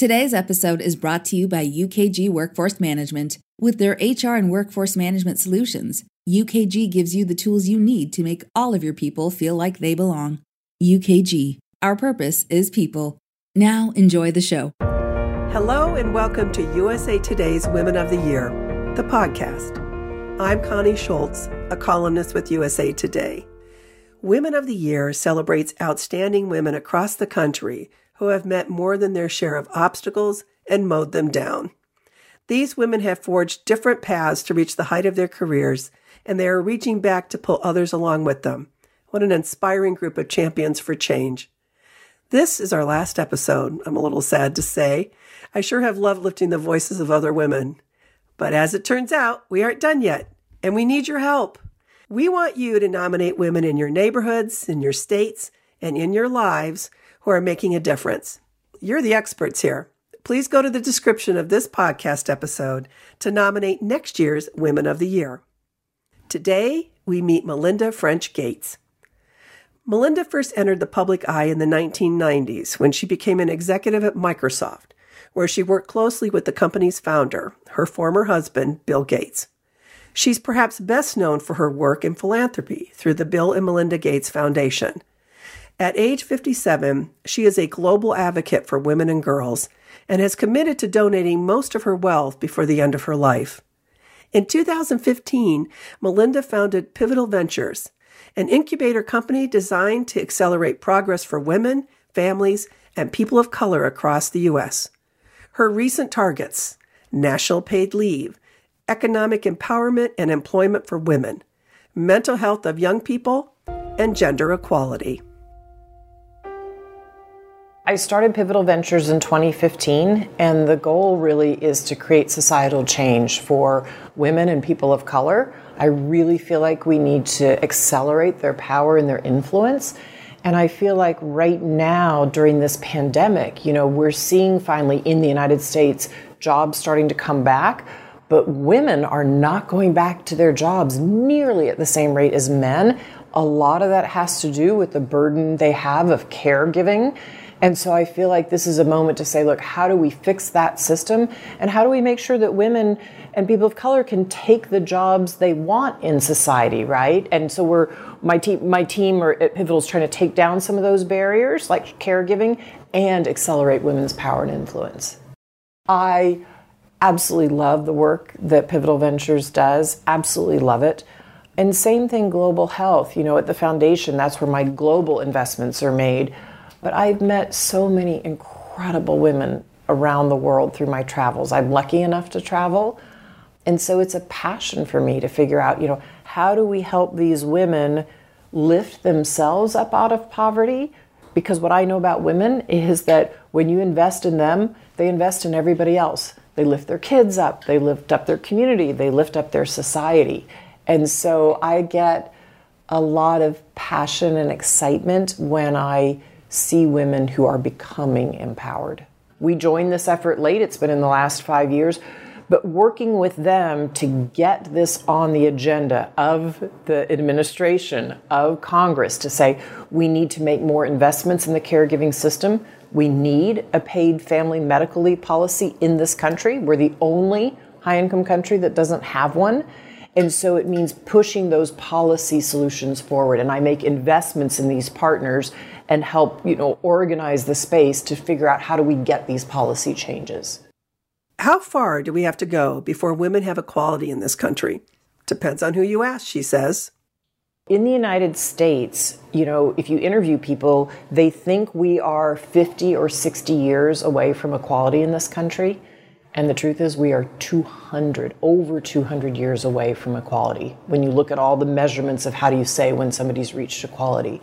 Today's episode is brought to you by UKG Workforce Management. With their HR and workforce management solutions, UKG gives you the tools you need to make all of your people feel like they belong. UKG, our purpose is people. Now, enjoy the show. Hello, and welcome to USA Today's Women of the Year, the podcast. I'm Connie Schultz, a columnist with USA Today. Women of the Year celebrates outstanding women across the country who have met more than their share of obstacles and mowed them down. These women have forged different paths to reach the height of their careers, and they are reaching back to pull others along with them. What an inspiring group of champions for change. This is our last episode, I'm a little sad to say. I sure have loved lifting the voices of other women. But as it turns out, we aren't done yet, and we need your help. We want you to nominate women in your neighborhoods, in your states, and in your lives who are making a difference. You're the experts here. Please go to the description of this podcast episode to nominate next year's Women of the Year. Today, we meet Melinda French Gates. Melinda first entered the public eye in the 1990s when she became an executive at Microsoft, where she worked closely with the company's founder, her former husband, Bill Gates. She's perhaps best known for her work in philanthropy through the Bill and Melinda Gates Foundation, at age 57, she is a global advocate for women and girls and has committed to donating most of her wealth before the end of her life. In 2015, Melinda founded Pivotal Ventures, an incubator company designed to accelerate progress for women, families, and people of color across the U.S. Her recent targets national paid leave, economic empowerment and employment for women, mental health of young people, and gender equality. I started Pivotal Ventures in 2015, and the goal really is to create societal change for women and people of color. I really feel like we need to accelerate their power and their influence. And I feel like right now, during this pandemic, you know, we're seeing finally in the United States jobs starting to come back, but women are not going back to their jobs nearly at the same rate as men. A lot of that has to do with the burden they have of caregiving and so I feel like this is a moment to say, look, how do we fix that system? And how do we make sure that women and people of color can take the jobs they want in society, right? And so we're my team my team or at Pivotal is trying to take down some of those barriers like caregiving and accelerate women's power and influence. I absolutely love the work that Pivotal Ventures does. Absolutely love it. And same thing global health, you know, at the foundation that's where my global investments are made but I've met so many incredible women around the world through my travels. I'm lucky enough to travel. And so it's a passion for me to figure out, you know, how do we help these women lift themselves up out of poverty? Because what I know about women is that when you invest in them, they invest in everybody else. They lift their kids up, they lift up their community, they lift up their society. And so I get a lot of passion and excitement when I see women who are becoming empowered. We joined this effort late, it's been in the last five years, but working with them to get this on the agenda of the administration, of Congress, to say we need to make more investments in the caregiving system. We need a paid family medical leave policy in this country. We're the only high income country that doesn't have one. And so it means pushing those policy solutions forward. And I make investments in these partners and help, you know, organize the space to figure out how do we get these policy changes. How far do we have to go before women have equality in this country? Depends on who you ask, she says. In the United States, you know, if you interview people, they think we are 50 or 60 years away from equality in this country. And the truth is, we are 200, over 200 years away from equality. When you look at all the measurements of how do you say when somebody's reached equality.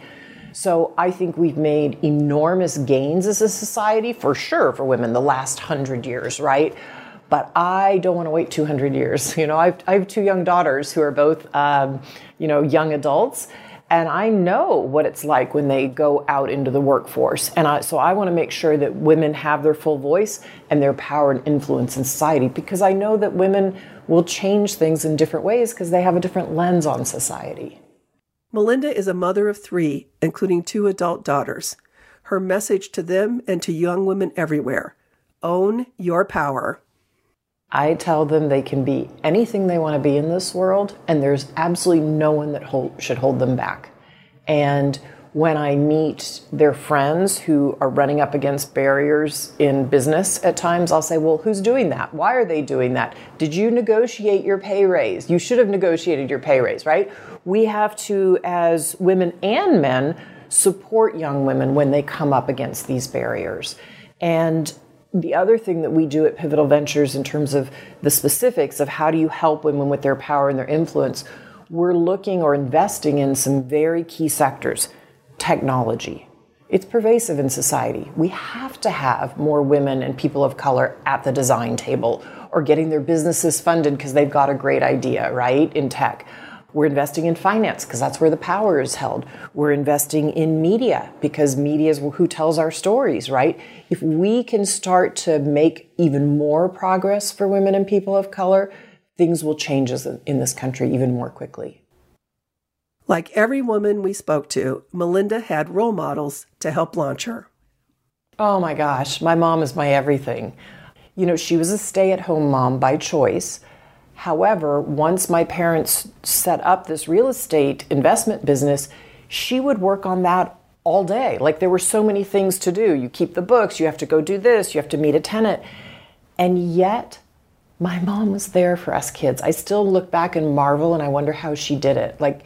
So I think we've made enormous gains as a society, for sure, for women the last hundred years, right? But I don't want to wait 200 years. You know, I've, I have two young daughters who are both, um, you know, young adults and I know what it's like when they go out into the workforce. And I, so I want to make sure that women have their full voice and their power and influence in society because I know that women will change things in different ways because they have a different lens on society. Melinda is a mother of three, including two adult daughters. Her message to them and to young women everywhere Own Your Power. I tell them they can be anything they want to be in this world, and there's absolutely no one that hold, should hold them back. And when I meet their friends who are running up against barriers in business at times, I'll say, Well, who's doing that? Why are they doing that? Did you negotiate your pay raise? You should have negotiated your pay raise, right? We have to, as women and men, support young women when they come up against these barriers. And the other thing that we do at Pivotal Ventures in terms of the specifics of how do you help women with their power and their influence, we're looking or investing in some very key sectors technology. It's pervasive in society. We have to have more women and people of color at the design table or getting their businesses funded because they've got a great idea, right, in tech. We're investing in finance because that's where the power is held. We're investing in media because media is who tells our stories, right? If we can start to make even more progress for women and people of color, things will change in this country even more quickly. Like every woman we spoke to, Melinda had role models to help launch her. Oh my gosh, my mom is my everything. You know, she was a stay at home mom by choice. However, once my parents set up this real estate investment business, she would work on that all day. Like there were so many things to do. You keep the books, you have to go do this, you have to meet a tenant. And yet, my mom was there for us kids. I still look back and marvel and I wonder how she did it. Like,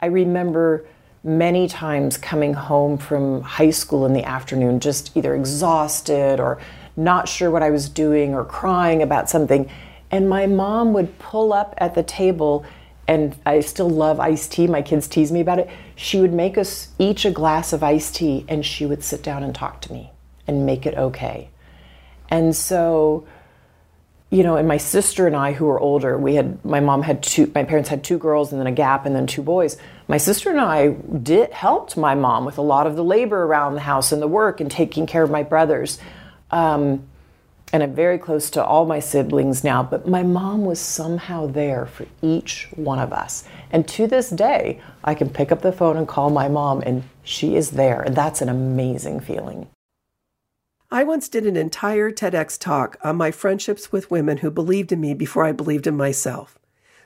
I remember many times coming home from high school in the afternoon, just either exhausted or not sure what I was doing or crying about something. And my mom would pull up at the table, and I still love iced tea. My kids tease me about it. She would make us each a glass of iced tea, and she would sit down and talk to me and make it okay. And so you know, and my sister and I, who were older, we had my mom had two, my parents had two girls and then a gap and then two boys. My sister and I did helped my mom with a lot of the labor around the house and the work and taking care of my brothers. Um, and I'm very close to all my siblings now, but my mom was somehow there for each one of us. And to this day, I can pick up the phone and call my mom, and she is there. And that's an amazing feeling. I once did an entire TEDx talk on my friendships with women who believed in me before I believed in myself.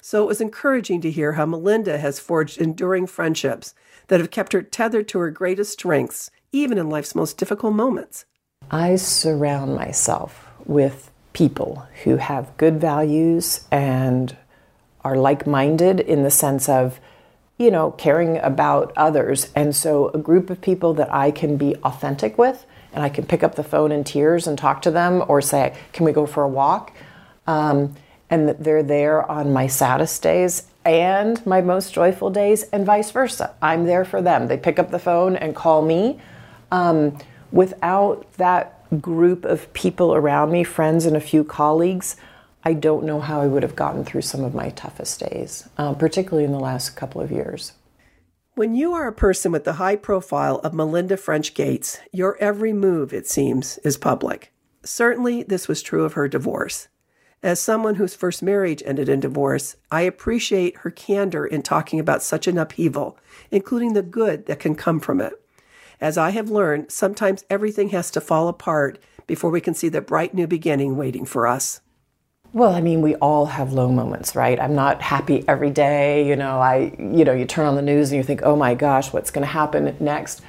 So it was encouraging to hear how Melinda has forged enduring friendships that have kept her tethered to her greatest strengths, even in life's most difficult moments. I surround myself with people who have good values and are like minded in the sense of, you know, caring about others. And so a group of people that I can be authentic with and I can pick up the phone in tears and talk to them or say, Can we go for a walk? Um, and that they're there on my saddest days and my most joyful days, and vice versa. I'm there for them. They pick up the phone and call me. Um, without that group of people around me, friends and a few colleagues, I don't know how I would have gotten through some of my toughest days, uh, particularly in the last couple of years. When you are a person with the high profile of Melinda French Gates, your every move, it seems, is public. Certainly, this was true of her divorce. As someone whose first marriage ended in divorce, I appreciate her candor in talking about such an upheaval, including the good that can come from it. As I have learned, sometimes everything has to fall apart before we can see the bright new beginning waiting for us. Well, I mean, we all have low moments, right? I'm not happy every day. You know, I, you know, you turn on the news and you think, oh my gosh, what's going to happen next?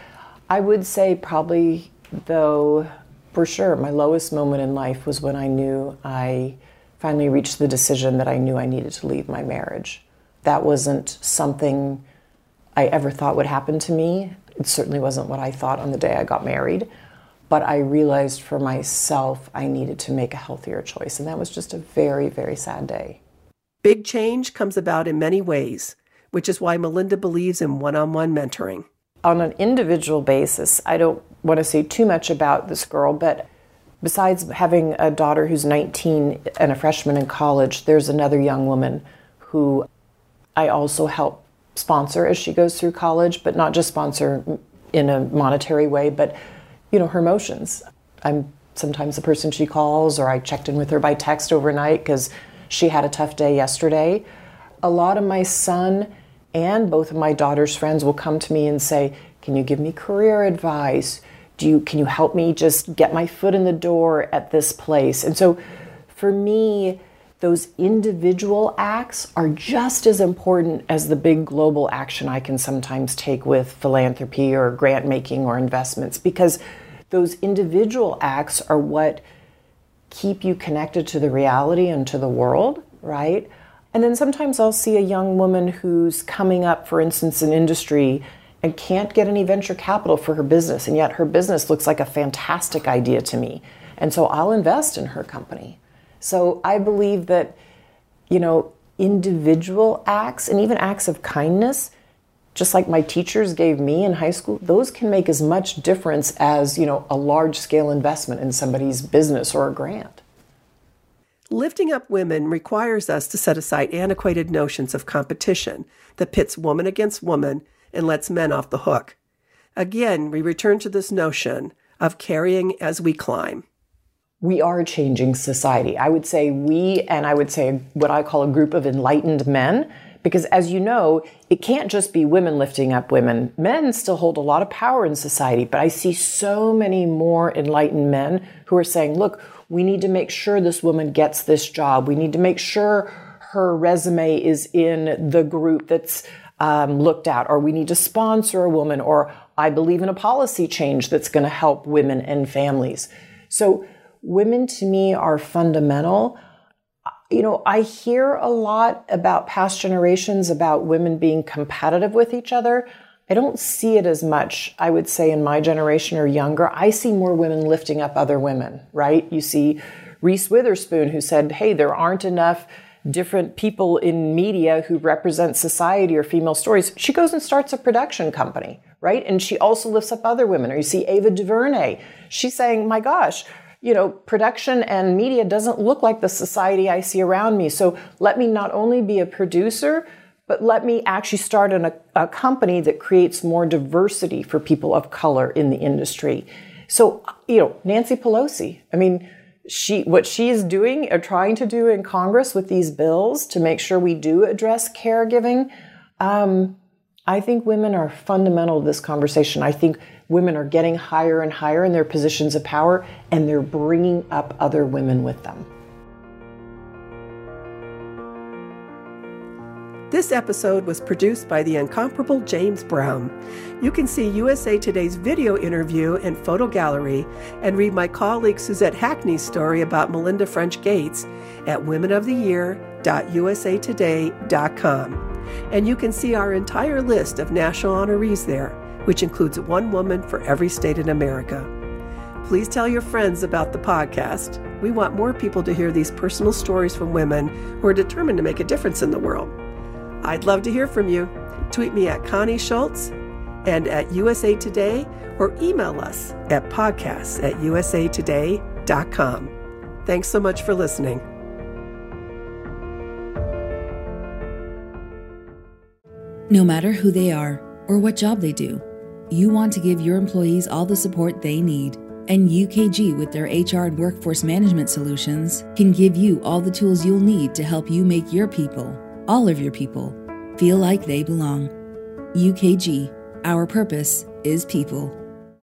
I would say probably, though, for sure, my lowest moment in life was when I knew I finally reached the decision that I knew I needed to leave my marriage. That wasn't something I ever thought would happen to me. It certainly wasn't what I thought on the day I got married. But I realized for myself I needed to make a healthier choice. And that was just a very, very sad day. Big change comes about in many ways, which is why Melinda believes in one on one mentoring. On an individual basis, I don't want to say too much about this girl, but besides having a daughter who's 19 and a freshman in college, there's another young woman who I also help sponsor as she goes through college, but not just sponsor in a monetary way, but you know, her emotions. I'm sometimes the person she calls, or I checked in with her by text overnight because she had a tough day yesterday. A lot of my son and both of my daughter's friends will come to me and say, Can you give me career advice? Do you can you help me just get my foot in the door at this place? And so for me, those individual acts are just as important as the big global action I can sometimes take with philanthropy or grant making or investments because those individual acts are what keep you connected to the reality and to the world, right? And then sometimes I'll see a young woman who's coming up, for instance, in industry and can't get any venture capital for her business, and yet her business looks like a fantastic idea to me. And so I'll invest in her company. So I believe that, you know, individual acts and even acts of kindness, just like my teachers gave me in high school, those can make as much difference as, you know, a large scale investment in somebody's business or a grant. Lifting up women requires us to set aside antiquated notions of competition that pits woman against woman and lets men off the hook. Again, we return to this notion of carrying as we climb we are changing society. I would say we, and I would say what I call a group of enlightened men, because as you know, it can't just be women lifting up women. Men still hold a lot of power in society, but I see so many more enlightened men who are saying, look, we need to make sure this woman gets this job. We need to make sure her resume is in the group that's um, looked at, or we need to sponsor a woman, or I believe in a policy change that's going to help women and families. So women to me are fundamental. You know, I hear a lot about past generations about women being competitive with each other. I don't see it as much, I would say, in my generation or younger. I see more women lifting up other women, right? You see Reese Witherspoon, who said, hey, there aren't enough different people in media who represent society or female stories. She goes and starts a production company, right? And she also lifts up other women. Or you see Ava DuVernay. She's saying, my gosh, you know, production and media doesn't look like the society I see around me. So let me not only be a producer, but let me actually start an, a, a company that creates more diversity for people of color in the industry. So, you know, Nancy Pelosi, I mean, she what she is doing or trying to do in Congress with these bills to make sure we do address caregiving. Um, I think women are fundamental to this conversation. I think women are getting higher and higher in their positions of power, and they're bringing up other women with them. This episode was produced by the incomparable James Brown. You can see USA Today's video interview and photo gallery and read my colleague Suzette Hackney's story about Melinda French Gates at womenoftheyear.usatoday.com. And you can see our entire list of national honorees there which includes one woman for every state in America. Please tell your friends about the podcast. We want more people to hear these personal stories from women who are determined to make a difference in the world. I'd love to hear from you. Tweet me at Connie Schultz and at USA Today or email us at podcasts at usatoday.com. Thanks so much for listening. No matter who they are or what job they do, you want to give your employees all the support they need. And UKG, with their HR and workforce management solutions, can give you all the tools you'll need to help you make your people, all of your people, feel like they belong. UKG, our purpose is people.